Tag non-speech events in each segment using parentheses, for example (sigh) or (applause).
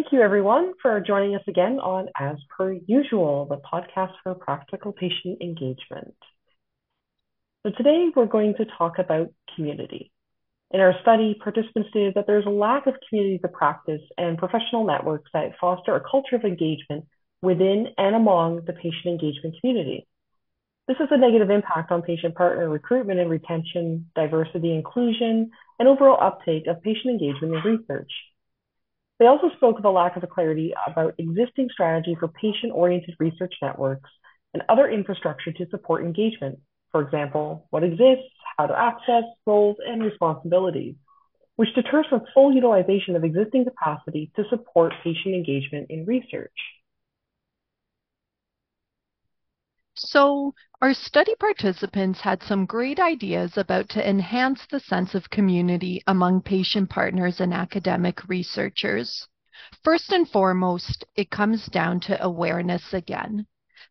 Thank you, everyone, for joining us again on As Per Usual, the podcast for practical patient engagement. So today we're going to talk about community. In our study, participants stated that there's a lack of communities of practice and professional networks that foster a culture of engagement within and among the patient engagement community. This has a negative impact on patient partner recruitment and retention, diversity, inclusion, and overall uptake of patient engagement and research. They also spoke of a lack of clarity about existing strategy for patient-oriented research networks and other infrastructure to support engagement. For example, what exists, how to access, roles, and responsibilities, which deters from full utilization of existing capacity to support patient engagement in research. So, our study participants had some great ideas about to enhance the sense of community among patient partners and academic researchers. First and foremost, it comes down to awareness again.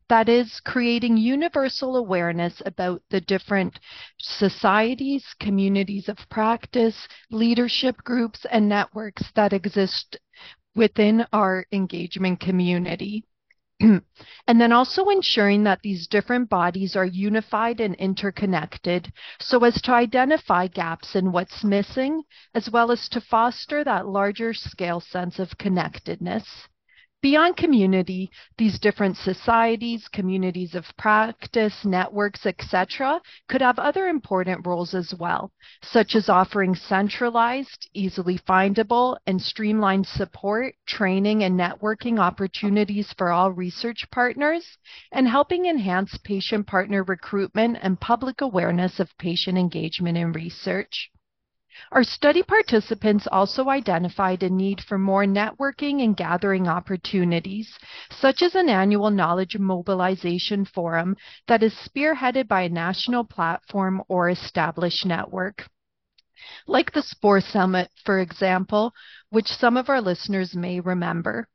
That is, creating universal awareness about the different societies, communities of practice, leadership groups, and networks that exist within our engagement community. (clears throat) and then also ensuring that these different bodies are unified and interconnected so as to identify gaps in what's missing, as well as to foster that larger scale sense of connectedness. Beyond community, these different societies, communities of practice, networks, etc., could have other important roles as well, such as offering centralized, easily findable, and streamlined support, training, and networking opportunities for all research partners, and helping enhance patient partner recruitment and public awareness of patient engagement in research. Our study participants also identified a need for more networking and gathering opportunities, such as an annual knowledge mobilization forum that is spearheaded by a national platform or established network. Like the SPOR Summit, for example, which some of our listeners may remember.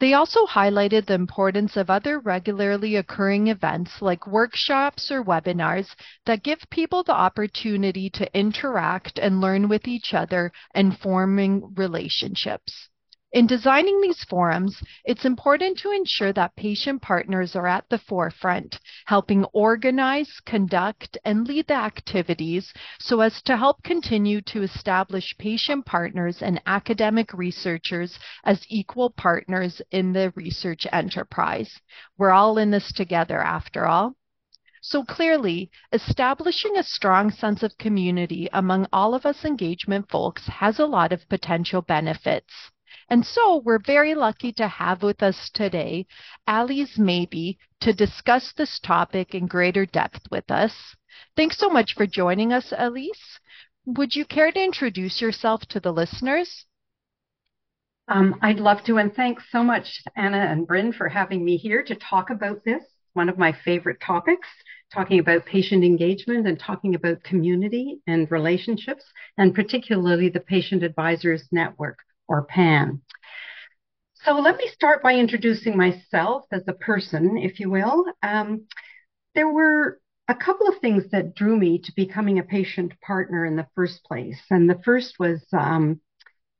They also highlighted the importance of other regularly occurring events like workshops or webinars that give people the opportunity to interact and learn with each other and forming relationships. In designing these forums, it's important to ensure that patient partners are at the forefront, helping organize, conduct, and lead the activities so as to help continue to establish patient partners and academic researchers as equal partners in the research enterprise. We're all in this together after all. So clearly, establishing a strong sense of community among all of us engagement folks has a lot of potential benefits. And so we're very lucky to have with us today Alies Maybee to discuss this topic in greater depth with us. Thanks so much for joining us, Alies. Would you care to introduce yourself to the listeners? Um, I'd love to, and thanks so much, Anna and Bryn, for having me here to talk about this. One of my favorite topics, talking about patient engagement and talking about community and relationships, and particularly the Patient Advisors Network or PAN. So let me start by introducing myself as a person, if you will. Um, there were a couple of things that drew me to becoming a patient partner in the first place. And the first was um,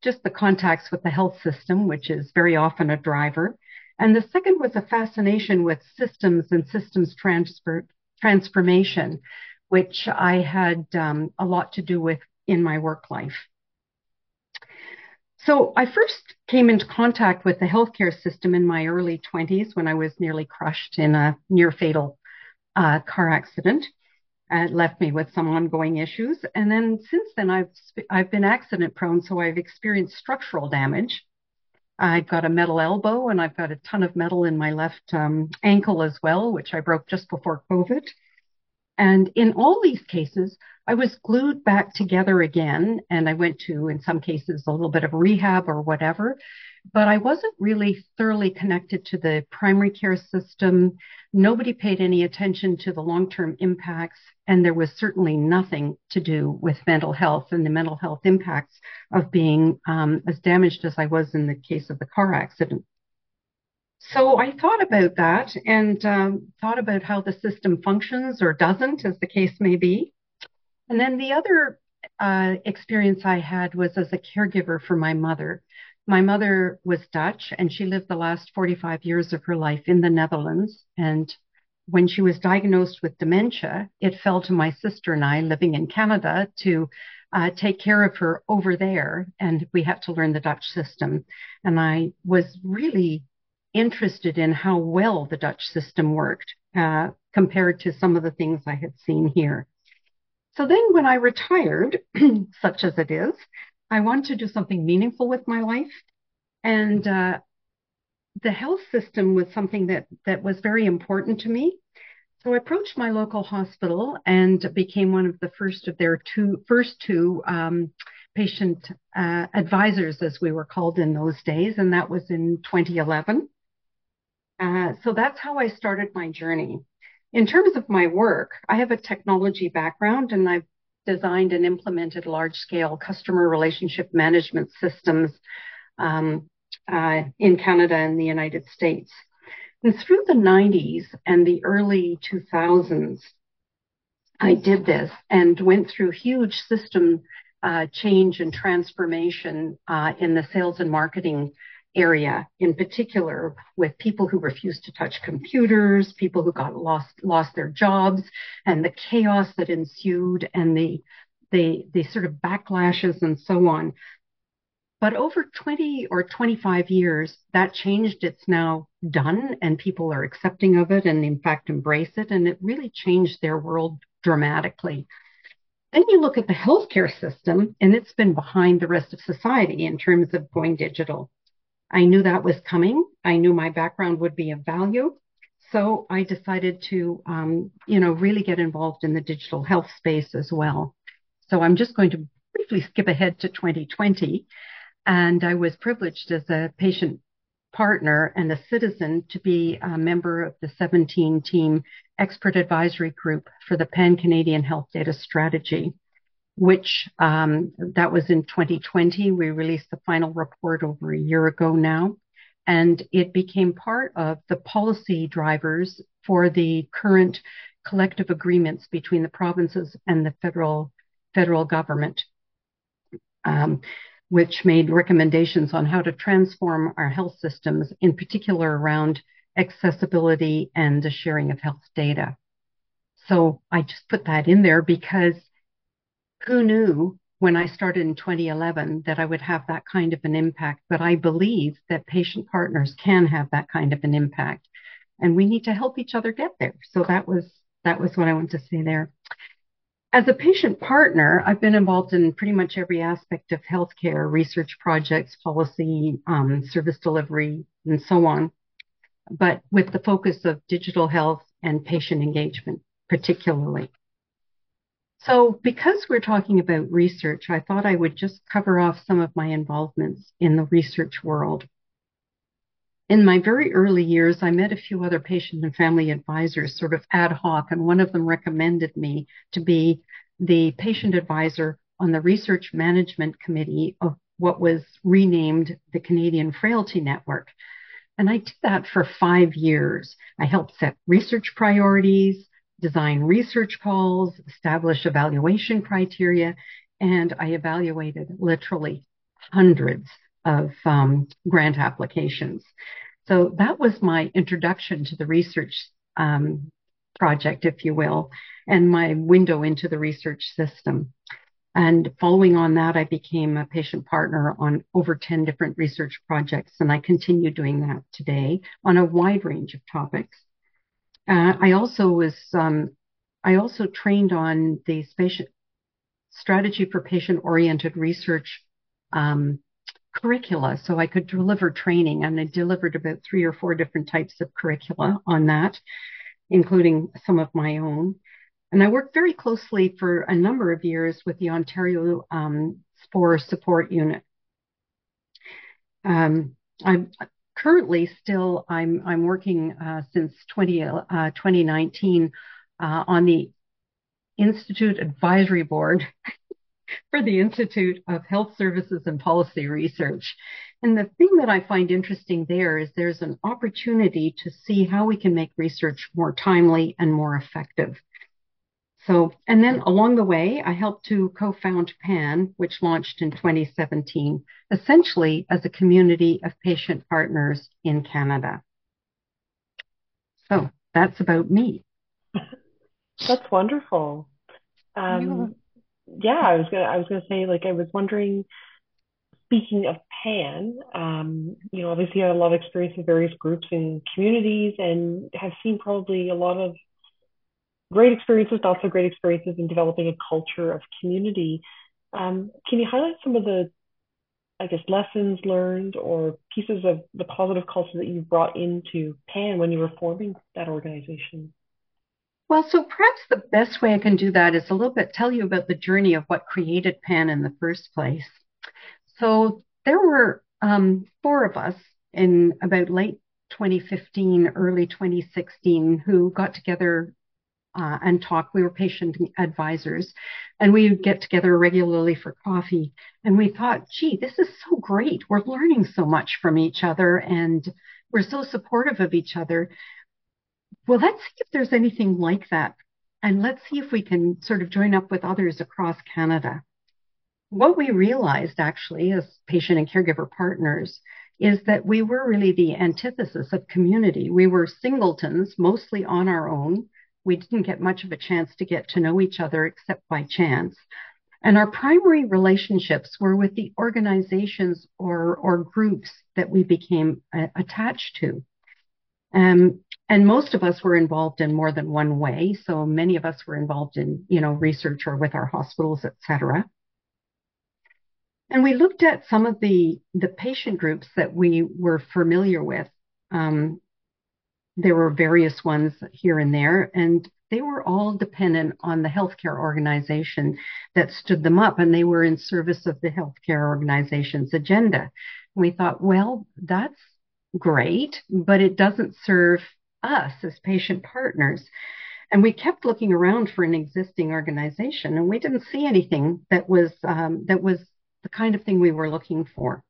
just the contacts with the health system, which is very often a driver. And the second was a fascination with systems and systems transfer, transformation, which I had um, a lot to do with in my work life. So I first came into contact with the healthcare system in my early 20s when I was nearly crushed in a near fatal uh, car accident. It left me with some ongoing issues. And then since then, I've, I've been accident prone, so I've experienced structural damage. I've got a metal elbow and I've got a ton of metal in my left um, ankle as well, which I broke just before COVID. And in all these cases, I was glued back together again. And I went to, in some cases, a little bit of rehab or whatever. But I wasn't really thoroughly connected to the primary care system. Nobody paid any attention to the long term impacts. And there was certainly nothing to do with mental health and the mental health impacts of being um, as damaged as I was in the case of the car accident. So I thought about that and um, thought about how the system functions or doesn't, as the case may be. And then the other uh, experience I had was as a caregiver for my mother. my mother was Dutch and she lived the last 45 years of her life in the Netherlands. And when she was diagnosed with dementia, it fell to my sister and I living in Canada to uh, take care of her over there. And we had to learn the Dutch system. And I was really interested in how well the Dutch system worked uh, compared to some of the things I had seen here. So then when I retired, (clears throat) such as it is, I wanted to do something meaningful with my life. And uh, the health system was something that, that was very important to me. So I approached my local hospital and became one of the first of their two first two um, patient uh, advisors, as we were called in those days, and that was in 2011. Uh, so that's how I started my journey. In terms of my work, I have a technology background and I've designed and implemented large scale customer relationship management systems um, uh, in Canada and the United States. And through the 90s and the early 2000s, I did this and went through huge system uh, change and transformation uh, in the sales and marketing area in particular with people who refused to touch computers, people who got lost lost their jobs, and the chaos that ensued and the the the sort of backlashes and so on. But over 20 or 25 years, that changed. It's now done, and people are accepting of it and, in fact, embrace it. And it really changed their world dramatically. Then you look at the healthcare system, and it's been behind the rest of society in terms of going digital. I knew that was coming. I knew my background would be of value. So I decided to, um, you know, really get involved in the digital health space as well. So I'm just going to briefly skip ahead to 2020. And I was privileged as a patient partner and a citizen to be a member of the 17 team expert advisory group for the Pan Canadian Health Data Strategy which um, that was in 2020. We released the final report over a year ago now, and it became part of the policy drivers for the current collective agreements between the provinces and the federal federal government, um, which made recommendations on how to transform our health systems, in particular around accessibility and the sharing of health data. So I just put that in there because who knew when I started in 2011 that I would have that kind of an impact? But I believe that patient partners can have that kind of an impact, and we need to help each other get there. So that was that was what I wanted to say there. As a patient partner, I've been involved in pretty much every aspect of healthcare, research projects, policy, um, service delivery, and so on, but with the focus of digital health and patient engagement, particularly. So, because we're talking about research, I thought I would just cover off some of my involvements in the research world. In my very early years, I met a few other patient and family advisors, sort of ad hoc, and one of them recommended me to be the patient advisor on the research management committee of what was renamed the Canadian Frailty Network. And I did that for five years. I helped set research priorities, design research calls, establish evaluation criteria, and I evaluated literally hundreds of um, grant applications. So that was my introduction to the research um, project, if you will, and my window into the research system. And following on that, I became a patient partner on over 10 different research projects, and I continue doing that today on a wide range of topics. Uh, I also was um, I also trained on the patient strategy for patient oriented research um, curricula, so I could deliver training, and I delivered about three or four different types of curricula on that, including some of my own. And I worked very closely for a number of years with the Ontario um, SPOR Support Unit. Um, I'm currently still I'm I'm working uh, since 20, uh, 2019 uh, on the Institute Advisory Board (laughs) for the Institute of Health Services and Policy Research. And the thing that I find interesting there is there's an opportunity to see how we can make research more timely and more effective. So, and then along the way, I helped to co found PAN, which launched in 2017, essentially as a community of patient partners in Canada. So that's about me. That's wonderful. Um, yeah. yeah, I was gonna I was gonna say like I was wondering. Speaking of PAN, um, you know, obviously you have a lot of experience with various groups and communities, and have seen probably a lot of great experiences, not so great experiences in developing a culture of community. Um, can you highlight some of the, I guess, lessons learned or pieces of the positive culture that you brought into PAN when you were forming that organization? Well, so perhaps the best way I can do that is a little bit tell you about the journey of what created PAN in the first place. So there were um, four of us in about late 2015, early 2016 who got together uh, and talk. We were patient advisors, and we would get together regularly for coffee. And we thought, gee, this is so great. We're learning so much from each other, and we're so supportive of each other. Well, let's see if there's anything like that. And let's see if we can sort of join up with others across Canada. What we realized actually as patient and caregiver partners is that we were really the antithesis of community. We were singletons, mostly on our own we didn't get much of a chance to get to know each other except by chance. And our primary relationships were with the organizations or, or groups that we became uh, attached to. Um, and most of us were involved in more than one way. So many of us were involved in, you know, research or with our hospitals, et cetera. And we looked at some of the, the patient groups that we were familiar with. Um, there were various ones here and there, and they were all dependent on the healthcare organization that stood them up, and they were in service of the healthcare organization's agenda. And we thought, well, that's great, but it doesn't serve us as patient partners. And we kept looking around for an existing organization, and we didn't see anything that was um, that was the kind of thing we were looking for.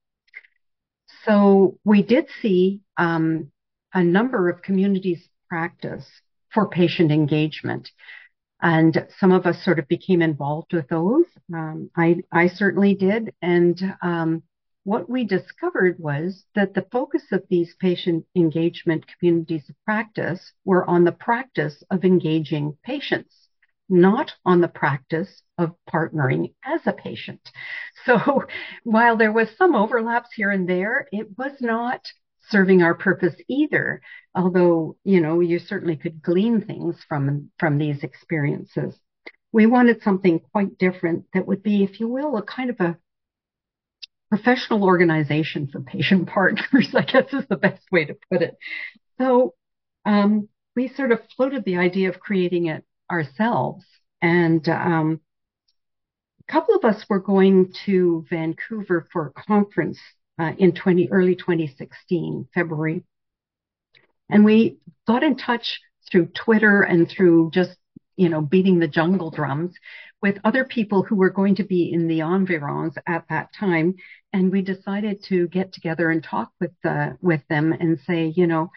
So we did see um, a number of communities practice for patient engagement. And some of us sort of became involved with those. Um, I, I certainly did. And um, what we discovered was that the focus of these patient engagement communities of practice were on the practice of engaging patients, not on the practice of partnering as a patient. So (laughs) while there was some overlaps here and there, it was not serving our purpose either. Although, you know, you certainly could glean things from, from these experiences. We wanted something quite different that would be, if you will, a kind of a professional organization for patient (laughs) partners, I guess is the best way to put it. So, um, we sort of floated the idea of creating it ourselves. And, um, a couple of us were going to Vancouver for a conference uh, in 20, early 2016, February. And we got in touch through Twitter and through just, you know, beating the jungle drums with other people who were going to be in the environs at that time. And we decided to get together and talk with, uh, with them and say, you know,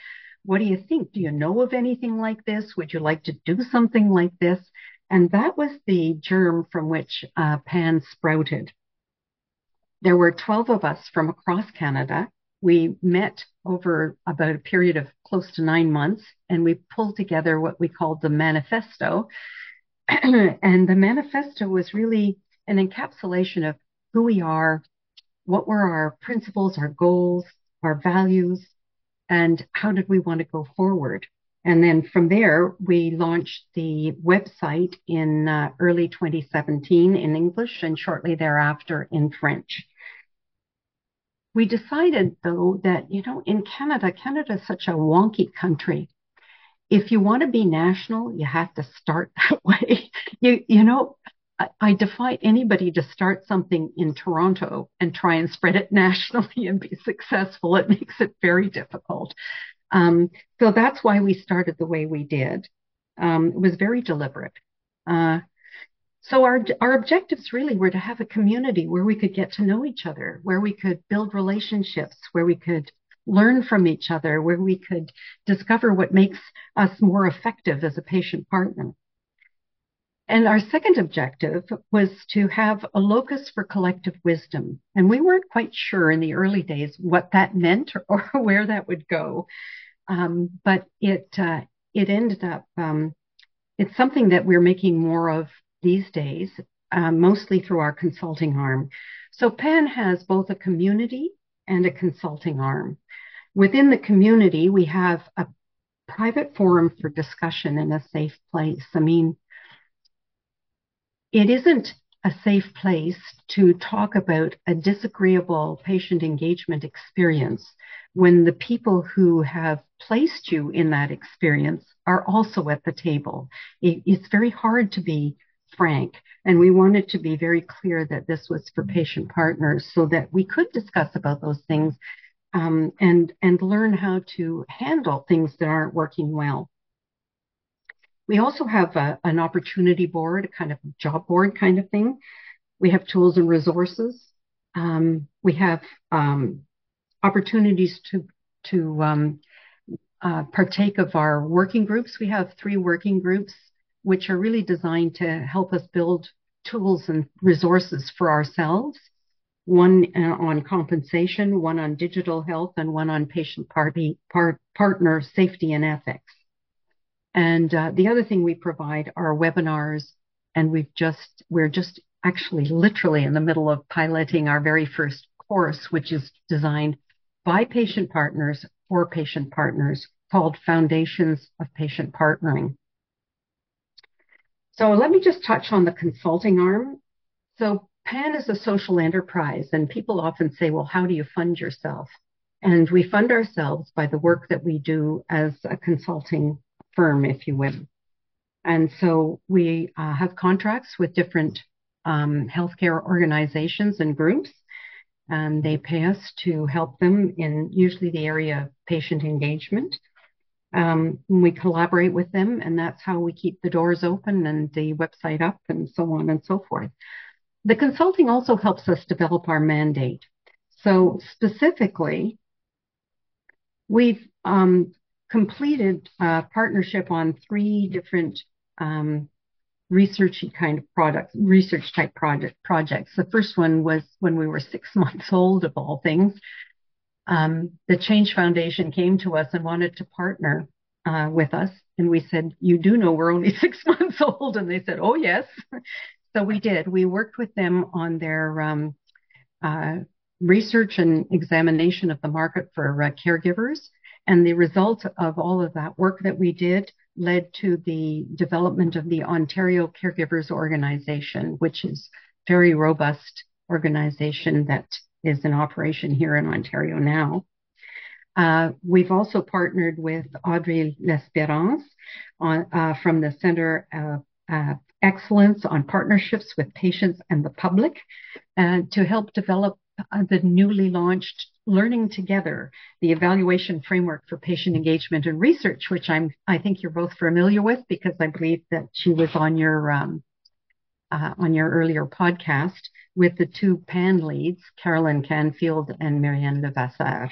what do you think? Do you know of anything like this? Would you like to do something like this? And that was the germ from which uh, Pan sprouted. There were 12 of us from across Canada. We met over about a period of close to nine months and we pulled together what we called the manifesto. (clears throat) and the manifesto was really an encapsulation of who we are, what were our principles, our goals, our values, and how did we want to go forward. And then from there, we launched the website in uh, early 2017 in English and shortly thereafter in French. We decided though that, you know, in Canada, Canada is such a wonky country. If you want to be national, you have to start (laughs) that way. You, you know, I, I defy anybody to start something in Toronto and try and spread it (laughs) nationally and be successful. It makes it very difficult. Um, so that's why we started the way we did. Um, it was very deliberate. Uh, so our our objectives really were to have a community where we could get to know each other, where we could build relationships, where we could learn from each other, where we could discover what makes us more effective as a patient partner. And our second objective was to have a locus for collective wisdom. And we weren't quite sure in the early days what that (laughs) meant or, or where that would go. Um, but it, uh, it ended up, um, it's something that we're making more of these days, uh, mostly through our consulting arm. So PAN has both a community and a consulting arm. Within the community, we have a private forum for discussion in a safe place. I mean, it isn't a safe place to talk about a disagreeable patient engagement experience when the people who have placed you in that experience are also at the table. It, it's very hard to be frank, and we wanted to be very clear that this was for patient partners so that we could discuss about those things um, and and learn how to handle things that aren't working well. We also have a, an opportunity board, a kind of job board kind of thing. We have tools and resources. Um, we have um, opportunities to to um, uh, partake of our working groups. We have three working groups, which are really designed to help us build tools and resources for ourselves. One uh, on compensation, one on digital health, and one on patient party, part, partner safety and ethics. And uh, the other thing we provide are webinars, and we've just we're just actually literally in the middle of piloting our very first course, which is designed by patient partners for patient partners, called Foundations of Patient Partnering. So let me just touch on the consulting arm. So PAN is a social enterprise, and people often say, well, how do you fund yourself? And we fund ourselves by the work that we do as a consulting firm, if you will. And so we uh, have contracts with different um, healthcare organizations and groups, and they pay us to help them in usually the area of patient engagement. Um, we collaborate with them, and that's how we keep the doors open and the website up and so on and so forth. The consulting also helps us develop our mandate. So specifically, we've um, completed a partnership on three different um, researchy kind of products, research type project projects. The first one was when we were six (laughs) months old, of all things. Um, the Change Foundation came to us and wanted to partner uh, with us, and we said, "You do know we're only (laughs) six months old," and they said, "Oh yes." so we did. We worked with them on their um, uh, research and examination of the market for uh, caregivers and the result of all of that work that we did led to the development of the Ontario Caregivers Organization, which is a very robust organization that is in operation here in Ontario now. Uh, we've also partnered with Audrey L'Espérance uh, from the Center of uh, Excellence on Partnerships with Patients and the Public uh, to help develop uh, the newly launched Learning Together, the evaluation framework for patient engagement and research, which I'm, I think you're both familiar with because I believe that she was on your, um, uh, on your earlier podcast with the two PAN leads, Carolyn Canfield and Marianne Levasseur.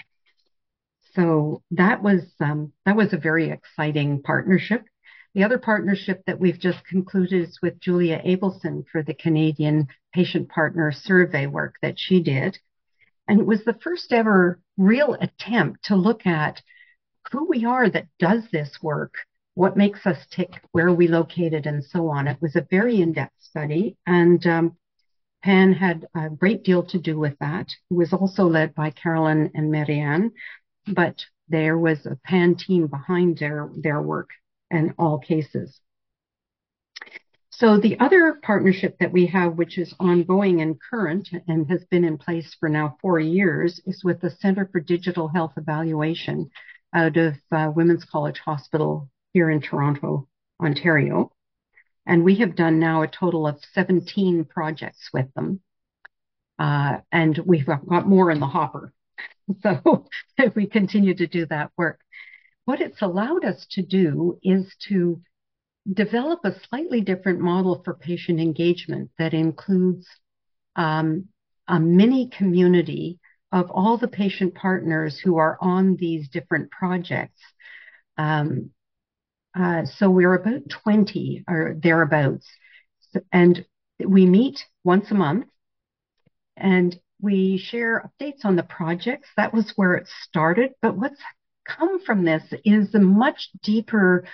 So that was, um, that was a very exciting partnership. The other partnership that we've just concluded is with Julia Abelson for the Canadian Patient Partner Survey work that she did. And it was the first ever real attempt to look at who we are that does this work, what makes us tick, where are we located, and so on. It was a very in depth study. And um, PAN had a great deal to do with that. It was also led by Carolyn and Marianne, but there was a PAN team behind their, their work in all cases. So the other partnership that we have, which is ongoing and current and has been in place for now four years, is with the Center for Digital Health Evaluation out of uh, Women's College Hospital here in Toronto, Ontario. And we have done now a total of 17 projects with them. Uh, and we've got more in the hopper. (laughs) So (laughs) we continue to do that work. What it's allowed us to do is to develop a slightly different model for patient engagement that includes um, a mini community of all the patient partners who are on these different projects. Um, uh, so we're about 20 or thereabouts. and we meet once a month and we share updates on the projects. That was where it started. But what's come from this is a much deeper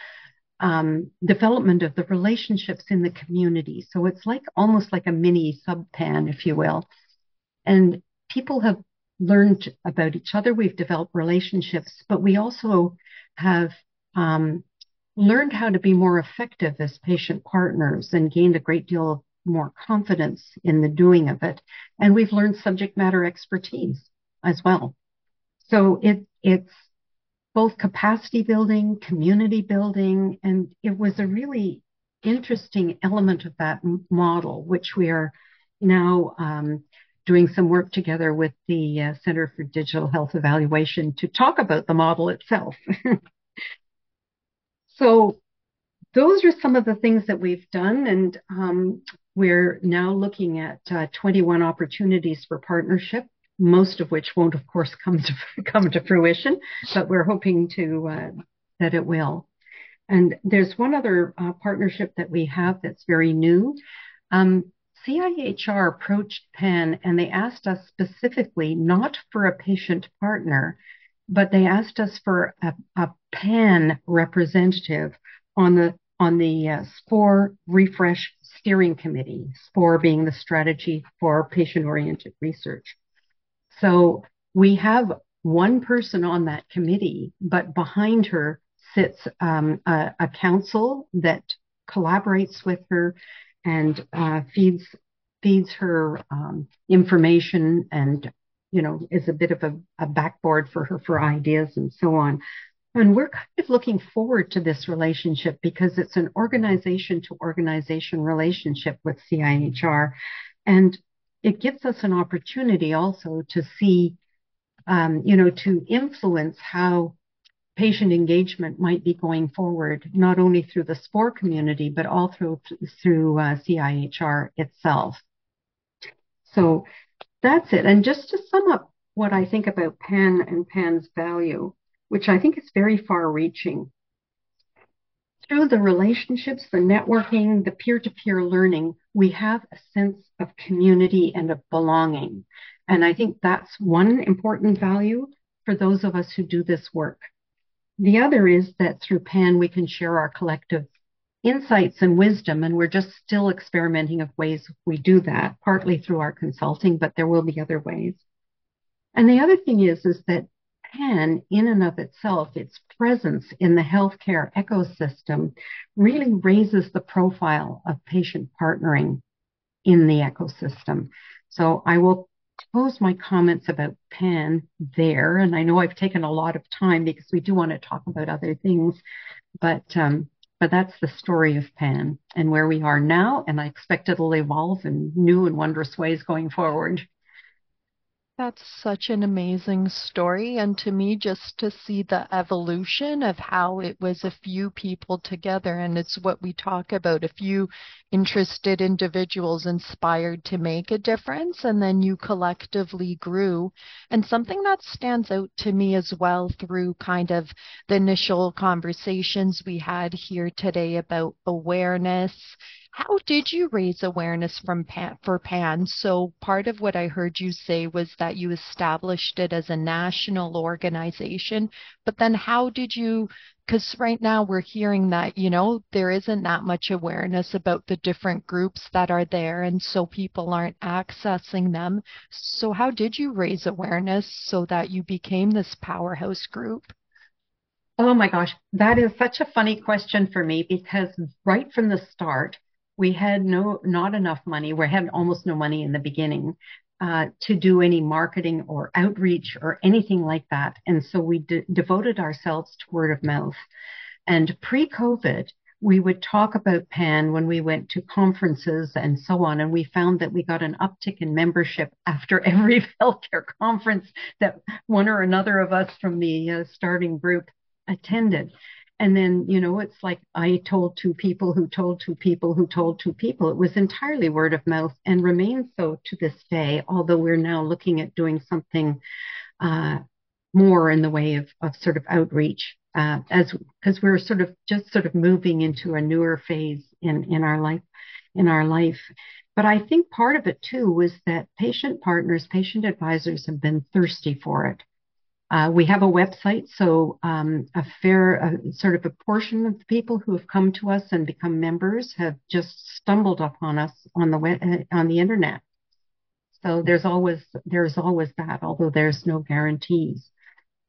um, development of the relationships in the community. So it's like almost like a mini subpan, if you will. And people have learned about each other. We've developed relationships, but we also have um, learned how to be more effective as patient partners and gained a great deal of more confidence in the doing of it. And we've learned subject matter expertise as well. So it, it's both capacity building, community building, and it was a really interesting element of that model, which we are now um, doing some work together with the uh, Center for Digital Health Evaluation to talk about the model itself. (laughs) so those are some of the things that we've done, and um, we're now looking at uh, 21 opportunities for partnership most of which won't, of course, come to (laughs) come to fruition, but we're hoping to uh, that it will. And there's one other uh, partnership that we have that's very new. Um, CIHR approached PAN and they asked us specifically not for a patient partner, but they asked us for a, a PAN representative on the on the uh, SPOR Refresh Steering Committee, SPOR being the strategy for patient oriented research. So we have one person on that committee, but behind her sits um, a, a, council that collaborates with her and uh, feeds feeds her um, information and you know is a bit of a, a backboard for her for ideas and so on. And we're kind of looking forward to this relationship because it's an organization to organization relationship with CIHR. And it gives us an opportunity also to see, um, you know, to influence how patient engagement might be going forward, not only through the SPOR community, but all through, through uh, CIHR itself. So that's it. And just to sum up what I think about PAN and PAN's value, which I think is very far reaching, through the relationships, the networking, the peer to peer learning, we have a sense of community and of belonging. And I think that's one important value for those of us who do this work. The other is that through PAN, we can share our collective insights and wisdom, and we're just still experimenting of ways we do that, partly through our consulting, but there will be other ways. And the other thing is, is that PAN, in and of itself, its presence in the healthcare ecosystem really raises the profile of patient partnering in the ecosystem. So I will close my comments about PAN there. And I know I've taken a lot of time because we do want to talk about other things, but um, but that's the story of PAN and where we are now. And I expect it'll evolve in new and wondrous ways going forward. That's such an amazing story. And to me, just to see the evolution of how it was a few people together, and it's what we talk about a few interested individuals inspired to make a difference, and then you collectively grew. And something that stands out to me as well through kind of the initial conversations we had here today about awareness how did you raise awareness from PAN, for PAN? So part of what I heard you say was that you established it as a national organization, but then how did you because right now we're hearing that you know there isn't that much awareness about the different groups that are there and so people aren't accessing them so how did you raise awareness so that you became this powerhouse group oh my gosh that is such a funny question for me because right from the start we had no not enough money. We had almost no money in the beginning uh, to do any marketing or outreach or anything like that, and so we de- devoted ourselves to word of mouth. And pre-COVID, we would talk about PAN when we went to conferences and so on. And we found that we got an uptick in membership after every (laughs) healthcare conference that one or another of us from the uh, starting group attended. And then, you know, it's like I told two people who told two people who told two people. It was entirely word of mouth and remains so to this day, although we're now looking at doing something uh, more in the way of, of sort of outreach uh, as because we're sort of just sort of moving into a newer phase in, in our life. in our life. But I think part of it too was that patient partners, patient advisors have been thirsty for it. Uh, we have a website, so um, a fair sort of a portion of the people who have come to us and become members have just stumbled upon us on the uh, on the internet. So there's always there's always that, although there's no guarantees.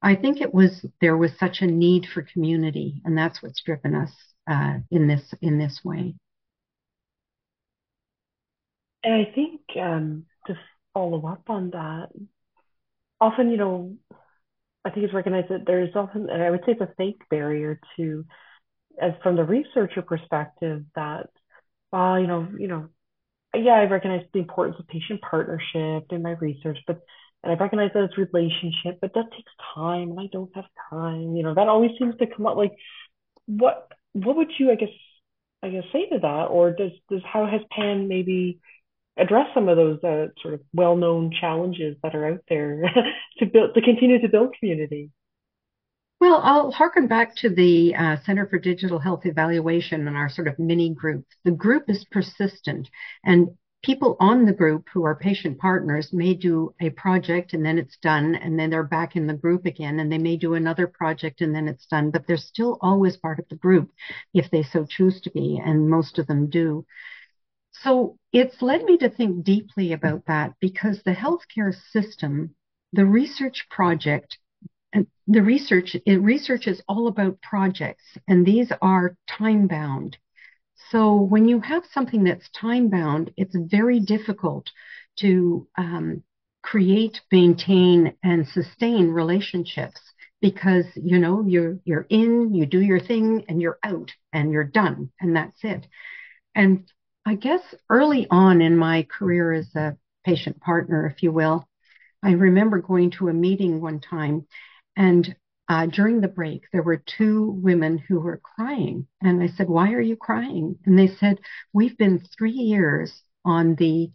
I think it was there was such a need for community, and that's what's driven us uh, in this in this way. And I think um, to follow up on that, often you know, I think it's recognized that there's often, I would say it's a fake barrier to, as from the researcher perspective, that, well, you know, you know, yeah, I recognize the importance of patient partnership in my research, but and I recognize that it's relationship, but that takes time, and I don't have time. You know, that always seems to come up. Like, what what would you, I guess, I guess, say to that, or does does how has Pan maybe address some of those uh, sort of well-known challenges that are out there (laughs) to build to continue to build community? Well, I'll harken back to the uh, Center for Digital Health Evaluation and our sort of mini group. The group is persistent, and people on the group who are patient partners may do a project and then it's done, and then they're back in the group again, and they may do another project and then it's done, but they're still always part of the group if they so choose to be, and most of them do. So it's led me to think deeply about that because the healthcare system, the research project, the research, research is all about projects, and these are time bound. So when you have something that's time bound, it's very difficult to um, create, maintain, and sustain relationships because you know you're you're in, you do your thing, and you're out, and you're done, and that's it. And I guess early on in my career as a patient partner, if you will, I remember going to a meeting one time and uh, during the break, there were two women who were crying. And I said, Why are you crying? And they said, We've been three years on the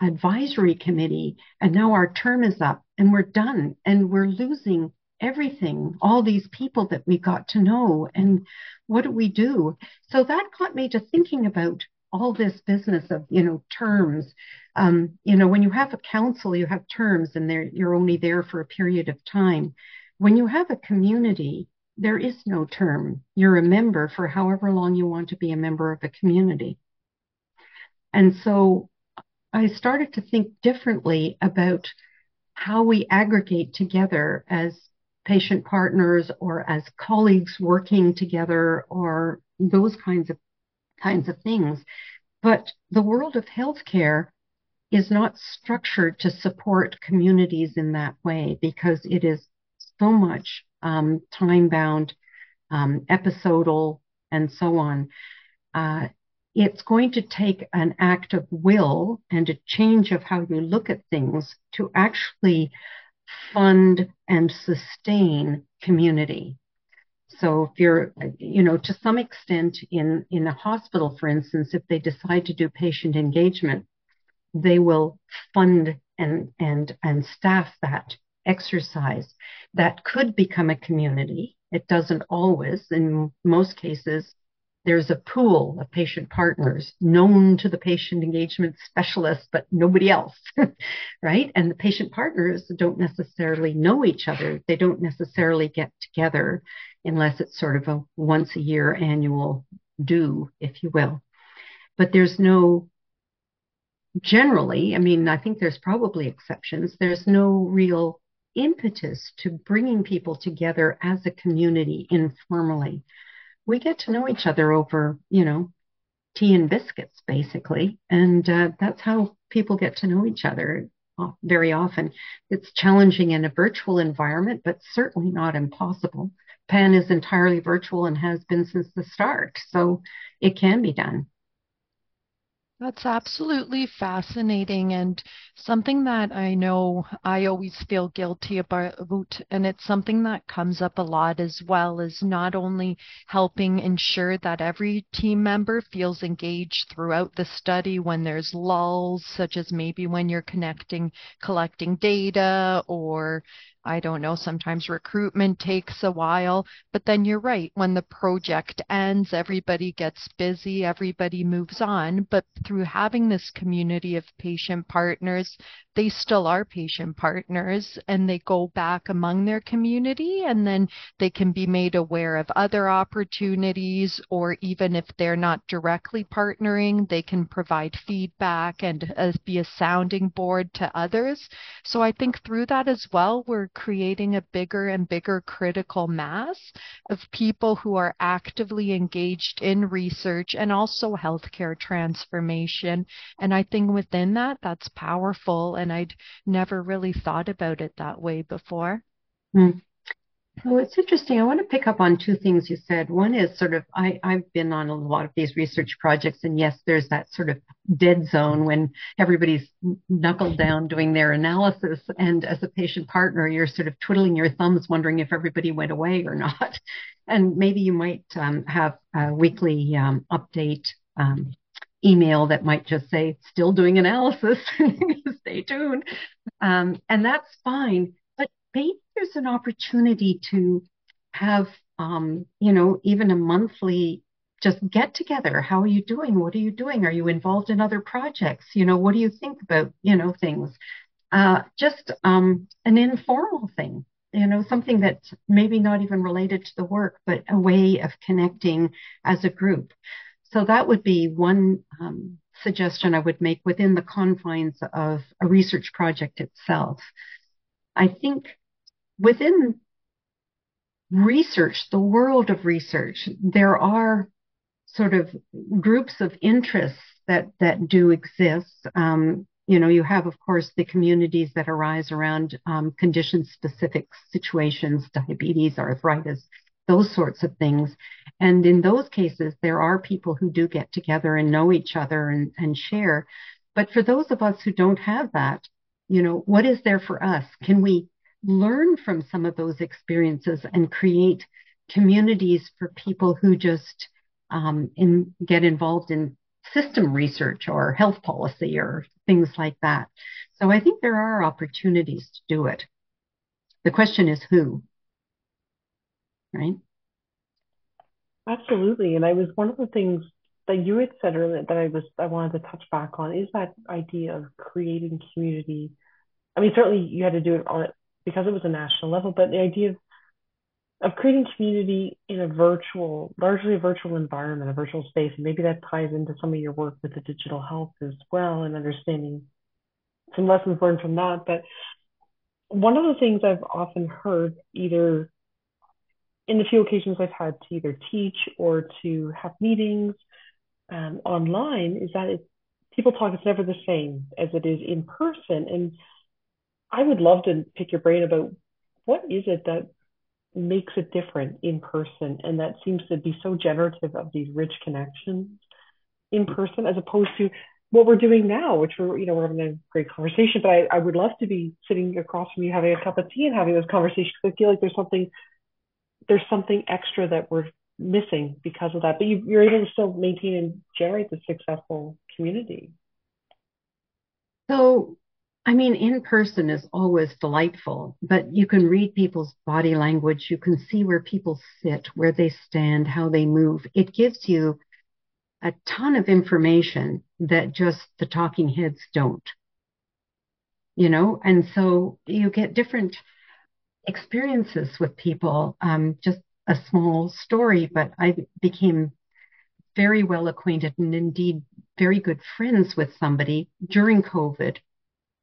advisory committee, and now our term is up and we're done and we're losing everything, all these people that we got to know. And what do we do? So that got me to thinking about all this business of you know terms. Um, you know when you have a council you have terms and you're only there for a period of time. When you have a community there is no term. You're a member for however long you want to be a member of a community. And so i started to think differently about how we aggregate together as patient partners or as colleagues working together or those kinds of kinds of things. But the world of healthcare is not structured to support communities in that way because it is so much um, time bound, um, episodal, and so on. Uh, it's going to take an act of will and a change of how you look at things to actually fund and sustain community. So if you're, you know, to some extent in, in a hospital, for instance, if they decide to do patient engagement, they will fund and, and, and staff that exercise. That could become a community. It doesn't always. In most cases, there's a pool of patient partners known to the patient engagement specialist, but nobody else, (laughs) right? And the patient partners don't necessarily know each other. They don't necessarily get together unless it's sort of a once a year annual do, if you will. But there's no, generally, I mean, I think there's probably exceptions, there's no real impetus to bringing people together as a community informally. We get to know each other over, you know, tea and biscuits, basically. And uh, that's how people get to know each other very often. It's challenging in a virtual environment, but certainly not impossible. Pan is entirely virtual and has been since the start. So it can be done. That's absolutely fascinating and something that I know I always feel guilty about. And it's something that comes up a lot as well is not only helping ensure that every team member feels engaged throughout the study when there's lulls, such as maybe when you're connecting, collecting data or I don't know, sometimes recruitment takes a while, but then you're right. When the project ends, everybody gets busy, everybody moves on. But through having this community of patient partners, they still are patient partners and they go back among their community and then they can be made aware of other opportunities or even if they're not directly partnering, they can provide feedback and uh, be a sounding board to others. So I think through that as well, we're creating a bigger and bigger critical mass of people who are actively engaged in research and also healthcare transformation. And I think within that, that's powerful. And I'd never really thought about it that way before. Mm. So it's interesting. I want to pick up on two things you said. One is sort of I, I've been on a lot of these research projects, and yes, there's that sort of dead zone when everybody's knuckled down doing their analysis, and as a patient partner, you're sort of twiddling your thumbs, wondering if everybody went away or not. (laughs) And maybe you might um, have a weekly um, update um, email that might just say "still doing analysis." (laughs) Stay tuned, um, and that's fine But maybe there's an opportunity to have, um, you know, even a monthly just get together. How are you doing? What are you doing? Are you involved in other projects? You know, what do you think about, you know, things? Uh, just um, an informal thing, you know, something that's maybe not even related to the work, but a way of connecting as a group. So that would be one um, suggestion I would make within the confines of a research project itself. I think within research, the world of research, there are sort of groups of interests that that do exist. Um, you know, you have, of course, the communities that arise around um, condition-specific situations, diabetes, arthritis, those sorts of things. And in those cases, there are people who do get together and know each other and, and share. But for those of us who don't have that, you know, what is there for us? Can we learn from some of those experiences and create communities for people who just um, in, get involved in system research or health policy or things like that. So I think there are opportunities to do it. The question is who, right? Absolutely. And I was one of the things that you had said earlier that I was I wanted to touch back on is that idea of creating community. I mean, certainly you had to do it on it because it was a national level, but the idea of, of creating community in a virtual, largely a virtual environment, a virtual space, and maybe that ties into some of your work with the digital health as well and understanding some lessons learned from that. But one of the things I've often heard, either in the few occasions I've had to either teach or to have meetings um, online, is that people talk it's never the same as it is in person. And I would love to pick your brain about what is it that makes it different in person and that seems to be so generative of these rich connections in person as opposed to what we're doing now, which we're, you know, we're having a great conversation, but I, I would love to be sitting across from you having a cup of tea and having this conversation because I feel like there's something, there's something extra that we're missing because of that. But you, you're able to still maintain and generate the successful community. So I mean, in person is always delightful, but you can read people's body language. You can see where people sit, where they stand, how they move. It gives you a ton of information that just the talking heads don't, you know? And so you get different experiences with people. Um, just a small story, but I became very well acquainted and indeed very good friends with somebody during COVID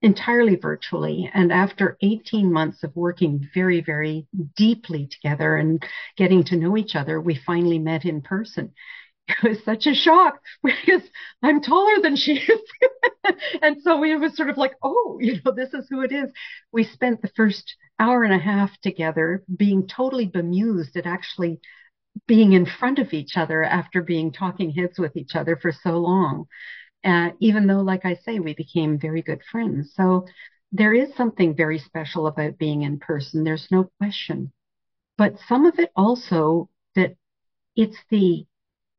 entirely virtually. And after 18 months of working very, very deeply together and getting to know each other, we finally met in person. It was such a shock because I'm taller than she is. (laughs) and so we was sort of like, oh, you know, this is who it is. We spent the first hour and a half together being totally bemused at actually being in front of each other after being talking heads with each other for so long. Uh, even though, like I say, we became very good friends. So there is something very special about being in person. There's no question. But some of it also that it's the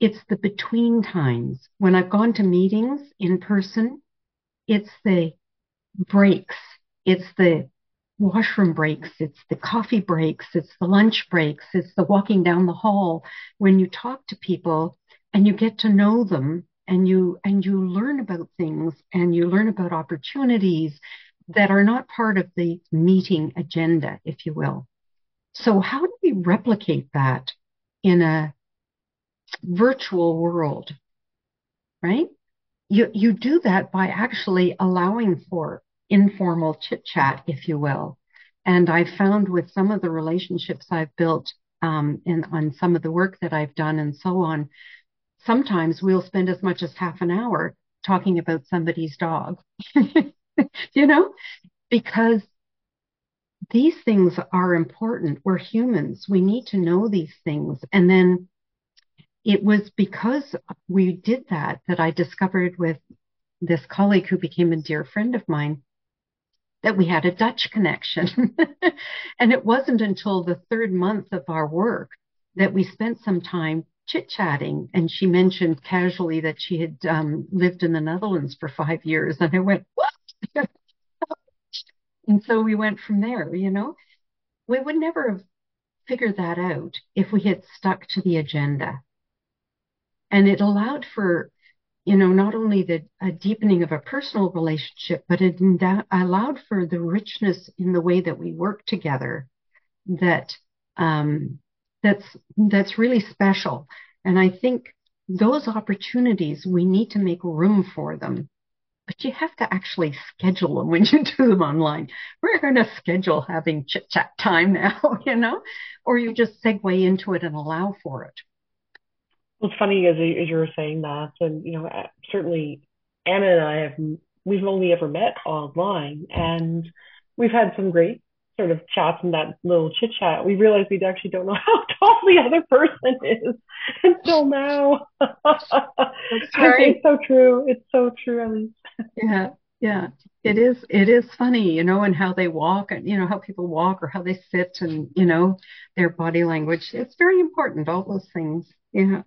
it's the between times when I've gone to meetings in person. It's the breaks. It's the washroom breaks, it's the coffee breaks, it's the lunch breaks, it's the walking down the hall. When you talk to people and you get to know them and you and you learn about things and you learn about opportunities that are not part of the meeting agenda, if you will. So how do we replicate that in a virtual world? Right? You you do that by actually allowing for informal chit chat, if you will. And I've found with some of the relationships I've built um, in, on some of the work that I've done and so on, sometimes we'll spend as much as half an hour talking about somebody's dog, (laughs) you know, because these things are important. We're humans. We need to know these things. And then it was because we did that that I discovered with this colleague who became a dear friend of mine that we had a Dutch connection. (laughs) and it wasn't until the third month of our work that we spent some time chit chatting. And she mentioned casually that she had um, lived in the Netherlands for five years. And I went, what? (laughs) and so we went from there, you know. We would never have figured that out if we had stuck to the agenda. And it allowed for you know, not only the deepening of a personal relationship, but it allowed for the richness in the way that we work together that um, that's that's really special. And I think those opportunities we need to make room for them. But you have to actually schedule them when you do them online. We're going to schedule having chit chat time now, (laughs) you know, or you just segue into it and allow for it. It's funny as, as you were saying that, and you know, uh, certainly Anna and I have we've only ever met online, and we've had some great sort of chats and that little chit chat. We realized we actually don't know (laughs) how tall the other person is until now. It's (laughs) so true. It's so true, Alies. Yeah, yeah. It is. It is funny, you know, and how they walk, and you know how people walk or how they sit, and you know their body language. It's very important. All those things. Yeah.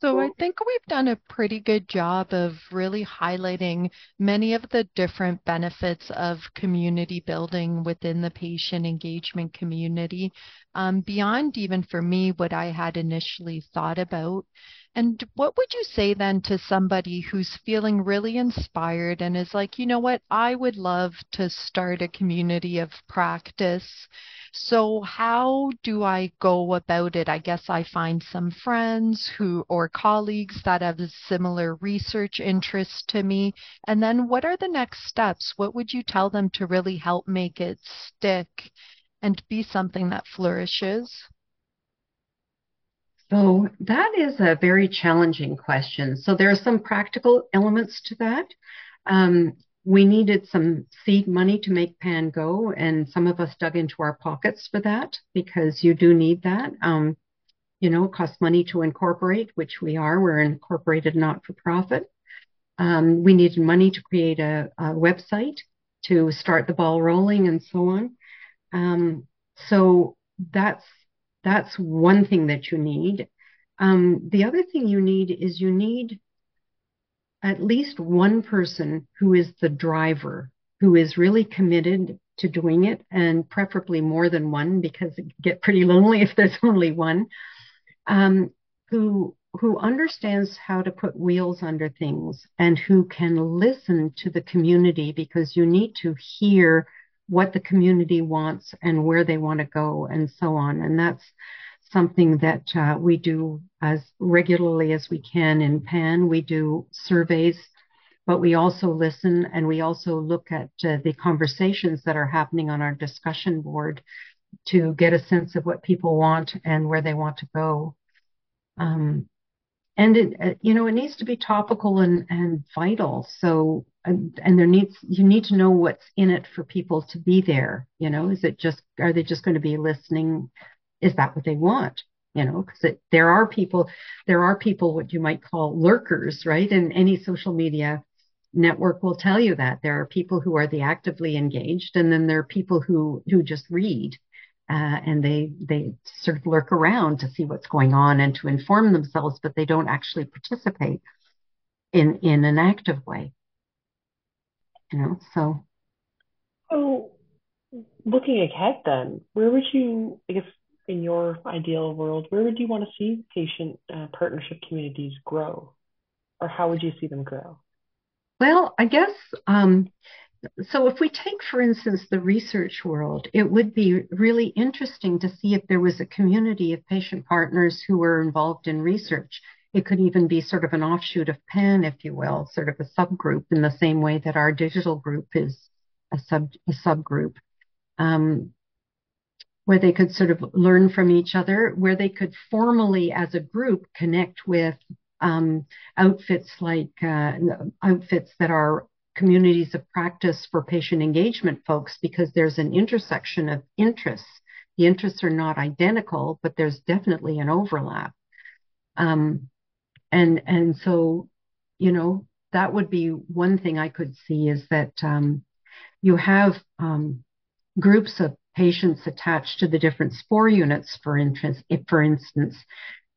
So I think we've done a pretty good job of really highlighting many of the different benefits of community building within the patient engagement community, um, beyond even for me what I had initially thought about. And what would you say then to somebody who's feeling really inspired and is like, you know what, I would love to start a community of practice so how do I go about it? I guess I find some friends who or colleagues that have similar research interests to me. And then what are the next steps? What would you tell them to really help make it stick and be something that flourishes? So that is a very challenging question. So there are some practical elements to that. Um, we needed some seed money to make PAN go, and some of us dug into our pockets for that because you do need that. Um, you know, it costs money to incorporate, which we are. We're incorporated not for profit. Um, we needed money to create a, a, website to start the ball rolling and so on. Um, so that's that's one thing that you need. Um, the other thing you need is you need at least one person who is the driver, who is really committed to doing it, and preferably more than one because it get pretty lonely if there's (laughs) only one, um, who who understands how to put wheels under things and who can listen to the community because you need to hear what the community wants and where they want to go and so on. And that's something that uh, we do as regularly as we can in PAN. We do surveys, but we also listen and we also look at uh, the conversations that are happening on our discussion board to get a sense of what people want and where they want to go. Um, and it, uh, you know, it needs to be topical and, and vital. So, and, there needs, you need to know what's in it for people to be there. You know, is it just, are they just going to be listening is that what they want? You know, because there are people, there are people what you might call lurkers, right? And any social media network will tell you that there are people who are the actively engaged, and then there are people who who just read. Uh, and they they sort of lurk around to see what's going on and to inform themselves, but they don't actually participate in in an active way. You know, so. So looking ahead then, where would you, I guess, in your ideal world, where would you want to see patient uh, partnership communities grow? Or how would you see them grow? Well, I guess um, so. If we take, for instance, the research world, it would be really interesting to see if there was a community of patient partners who were involved in research. It could even be sort of an offshoot of PAN, if you will, sort of a subgroup in the same way that our digital group is a sub a subgroup. Um, where they could sort of learn from each other, where they could formally, as a group, connect with um, outfits like uh, outfits that are communities of practice for patient engagement folks because there's an intersection of interests. The interests are not identical, but there's definitely an overlap. Um, and and so, you know, that would be one thing I could see is that um, you have um, groups of patients attached to the different SPOR units, for, instance, if, for instance,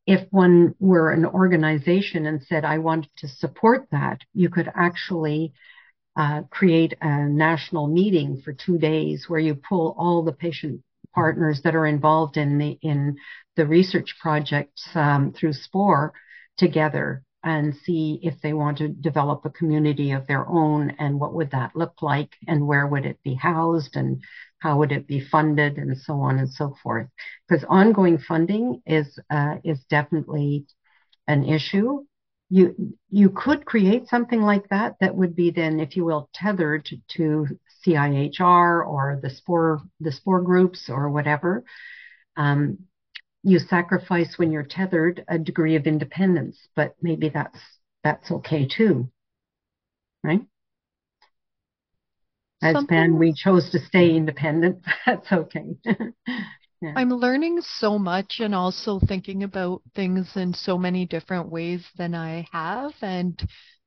if one were an organization and said, I want to support that, you could actually uh, create a national meeting for two days where you pull all the patient partners that are involved in the in the research projects um, through SPOR together and see if they want to develop a community of their own and what would that look like and where would it be housed and how would it be funded and so on and so forth. Because ongoing funding is uh, is definitely an issue. You you could create something like that that would be then if you will tethered to CIHR or the SPOR the SPOR groups or whatever. Um, you sacrifice when you're tethered a degree of independence, but maybe that's that's okay too, right? As Something... Ben, we chose to stay independent. (laughs) That's okay. (laughs) yeah. I'm learning so much and also thinking about things in so many different ways than I have. And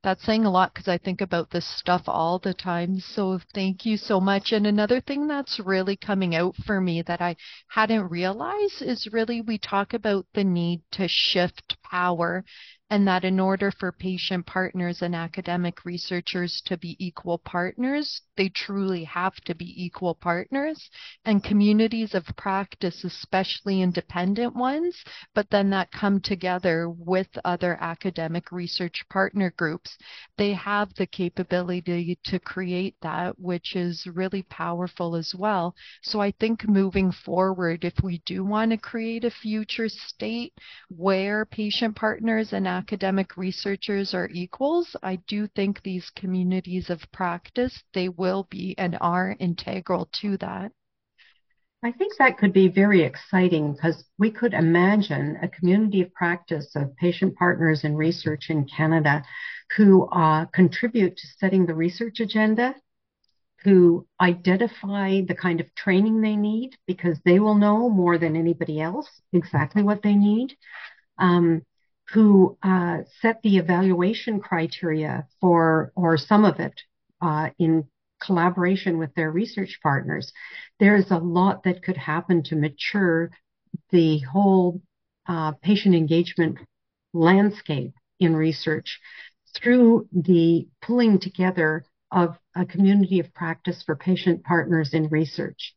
that's saying a lot because I think about this stuff all the time. So thank you so much. And another thing that's really coming out for me that I hadn't realized is really we talk about the need to shift power and that in order for patient partners and academic researchers to be equal partners, they truly have to be equal partners. And communities of practice, especially independent ones, but then that come together with other academic research partner groups, they have the capability to create that, which is really powerful as well. So I think moving forward, if we do want to create a future state where patient partners and academic researchers are equals, I do think these communities of practice, they will be and are integral to that. I think that could be very exciting because we could imagine a community of practice of patient partners in research in Canada who uh, contribute to setting the research agenda, who identify the kind of training they need because they will know more than anybody else exactly what they need, um, who uh, set the evaluation criteria for, or some of it, uh, in collaboration with their research partners. There is a lot that could happen to mature the whole uh, patient engagement landscape in research through the pulling together of a community of practice for patient partners in research.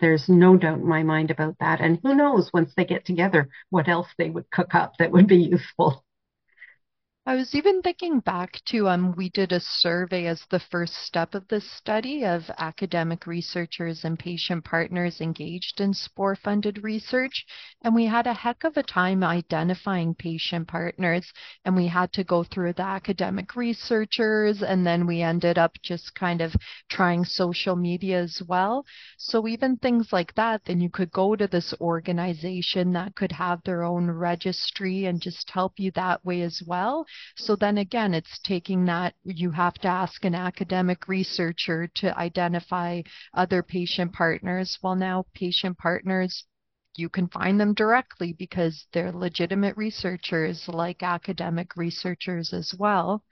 There's no doubt in my mind about that. And who knows, once they get together, what else they would cook up that would be useful. I was even thinking back to um, we did a survey as the first step of this study of academic researchers and patient partners engaged in SPOR funded research. And we had a heck of a time identifying patient partners. And we had to go through the academic researchers. And then we ended up just kind of trying social media as well. So even things like that, then you could go to this organization that could have their own registry and just help you that way as well. So then again, it's taking that, you have to ask an academic researcher to identify other patient partners. Well, now patient partners, you can find them directly because they're legitimate researchers like academic researchers as well.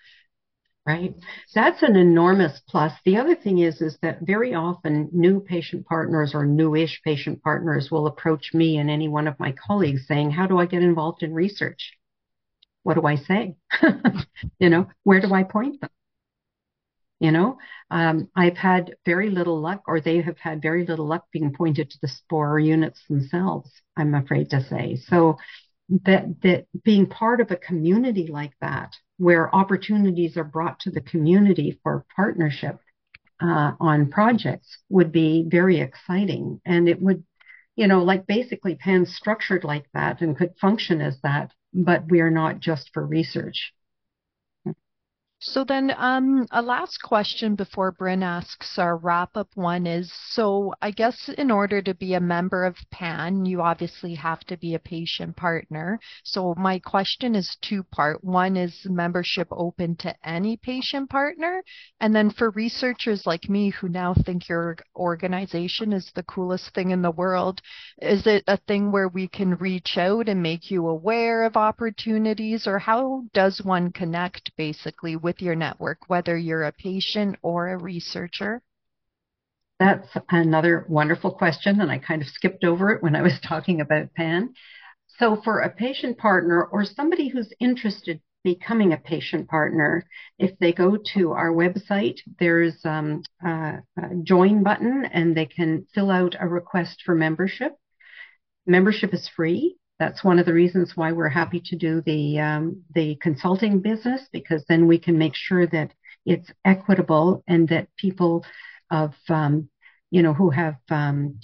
Right. That's an enormous plus. The other thing is is that very often new patient partners or newish patient partners will approach me and any one of my colleagues saying how do i get involved in research what do I say? (laughs) you know, where do I point them? You know, um, I've had very little luck, or they have had very little luck being pointed to the SPOR units themselves. I'm afraid to say. So that that being part of a community like that, where opportunities are brought to the community for partnership uh, on projects, would be very exciting, and it would, you know, like basically PAN's structured like that and could function as that, but we are not just for research. So then, um, a last question before Bryn asks our wrap-up one is, so I guess in order to be a member of PAN, you obviously have to be a patient partner. So my question is two-part. One is membership open to any patient partner? And then for researchers like me who now think your organization is the coolest thing in the world, is it a thing where we can reach out and make you aware of opportunities, or how does one connect basically with with your network, whether you're a patient or a researcher? That's another wonderful question, and I kind of skipped over it when I was (laughs) talking about PAN. So, for a patient partner or somebody who's interested becoming a patient partner, if they go to our website, there's um, a, a join button and they can fill out a request for membership. Membership is free. That's one of the reasons why we're happy to do the um, the consulting business because then we can make sure that it's equitable and that people of um, you know who have um,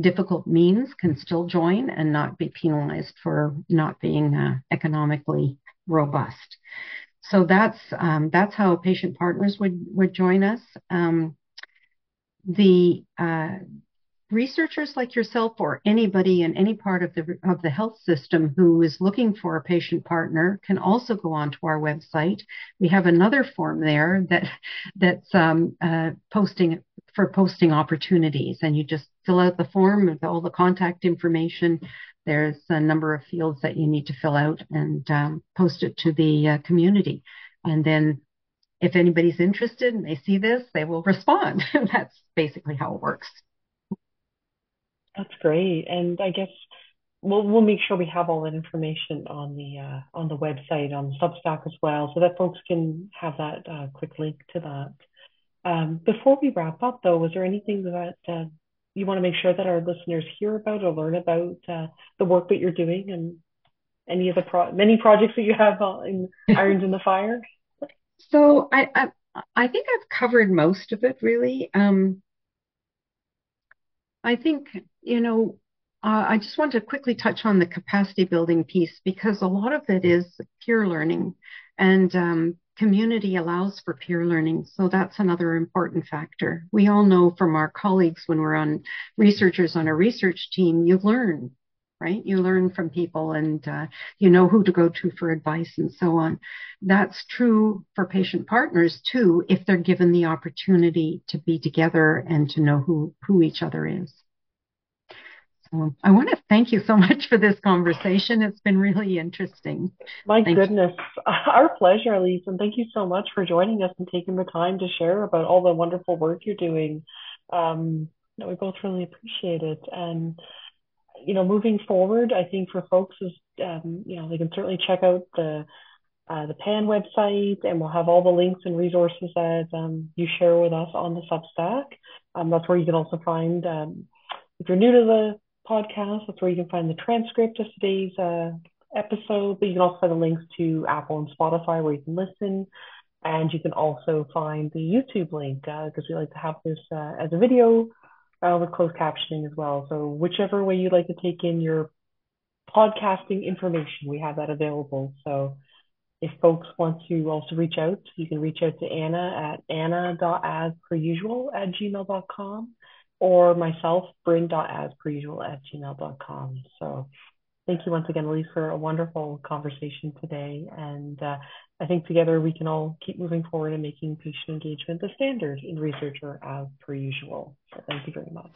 difficult means can still join and not be penalized for not being uh, economically robust. So that's um, that's how patient partners would would join us. Um, the uh, researchers like yourself or anybody in any part of the of the health system who is looking for a patient partner can also go onto our website. We have another form there that that's um, uh, posting for posting opportunities, and you just fill out the form with all the contact information. There's a number of fields that you need to fill out and um, post it to the uh, community, and then. If anybody's interested and they see this, they will respond. (laughs) That's basically how it works. That's great. And I guess we'll we'll make sure we have all that information on the uh, on the website on Substack as well, so that folks can have that uh, quick link to that. Um, before we wrap up, though, was there anything that uh, you want to make sure that our listeners hear about or learn about uh, the work that you're doing and any of the pro- many projects that you have in irons in the fire? So I, I I think I've covered most of it really. Um, I think, you know, uh, I just want to quickly touch on the capacity building piece because a lot of it is peer learning and um, community allows for peer learning. So that's another important factor. We all know from our colleagues when we're on researchers on a research team, you learn, right? You learn from people and uh, you know who to go to for advice and so on. That's true for patient partners too, if they're given the opportunity to be together and to know who, who each other is. So I want to thank you so (laughs) much for this conversation. It's been really interesting. My thank goodness, you. (laughs) our pleasure, Alies, and thank you so much for joining us and taking the time to share about all the wonderful work you're doing. Um, we both really appreciate it. And you know, moving forward, I think for folks is, um, you know, they can certainly check out the uh, the PAN website, and we'll have all the links and resources that um, you share with us on the Substack. Um, that's where you can also find, um, if you're new to the podcast, that's where you can find the transcript of today's uh, episode. But you can also find the links to Apple and Spotify where you can listen. And you can also find the YouTube link because uh, we like to have this uh, as a video uh, with closed captioning as well. So whichever way you'd like to take in your podcasting information, we have that available. So if folks want to also reach out, you can reach out to Anna at anna.asperusual at gmail.com or myself, bryn.asperusual at gmail.com. So thank you once again, Alies, for a wonderful conversation today. And uh, I think together we can all keep moving forward and making patient engagement the standard in researcher as per usual. So thank you very much.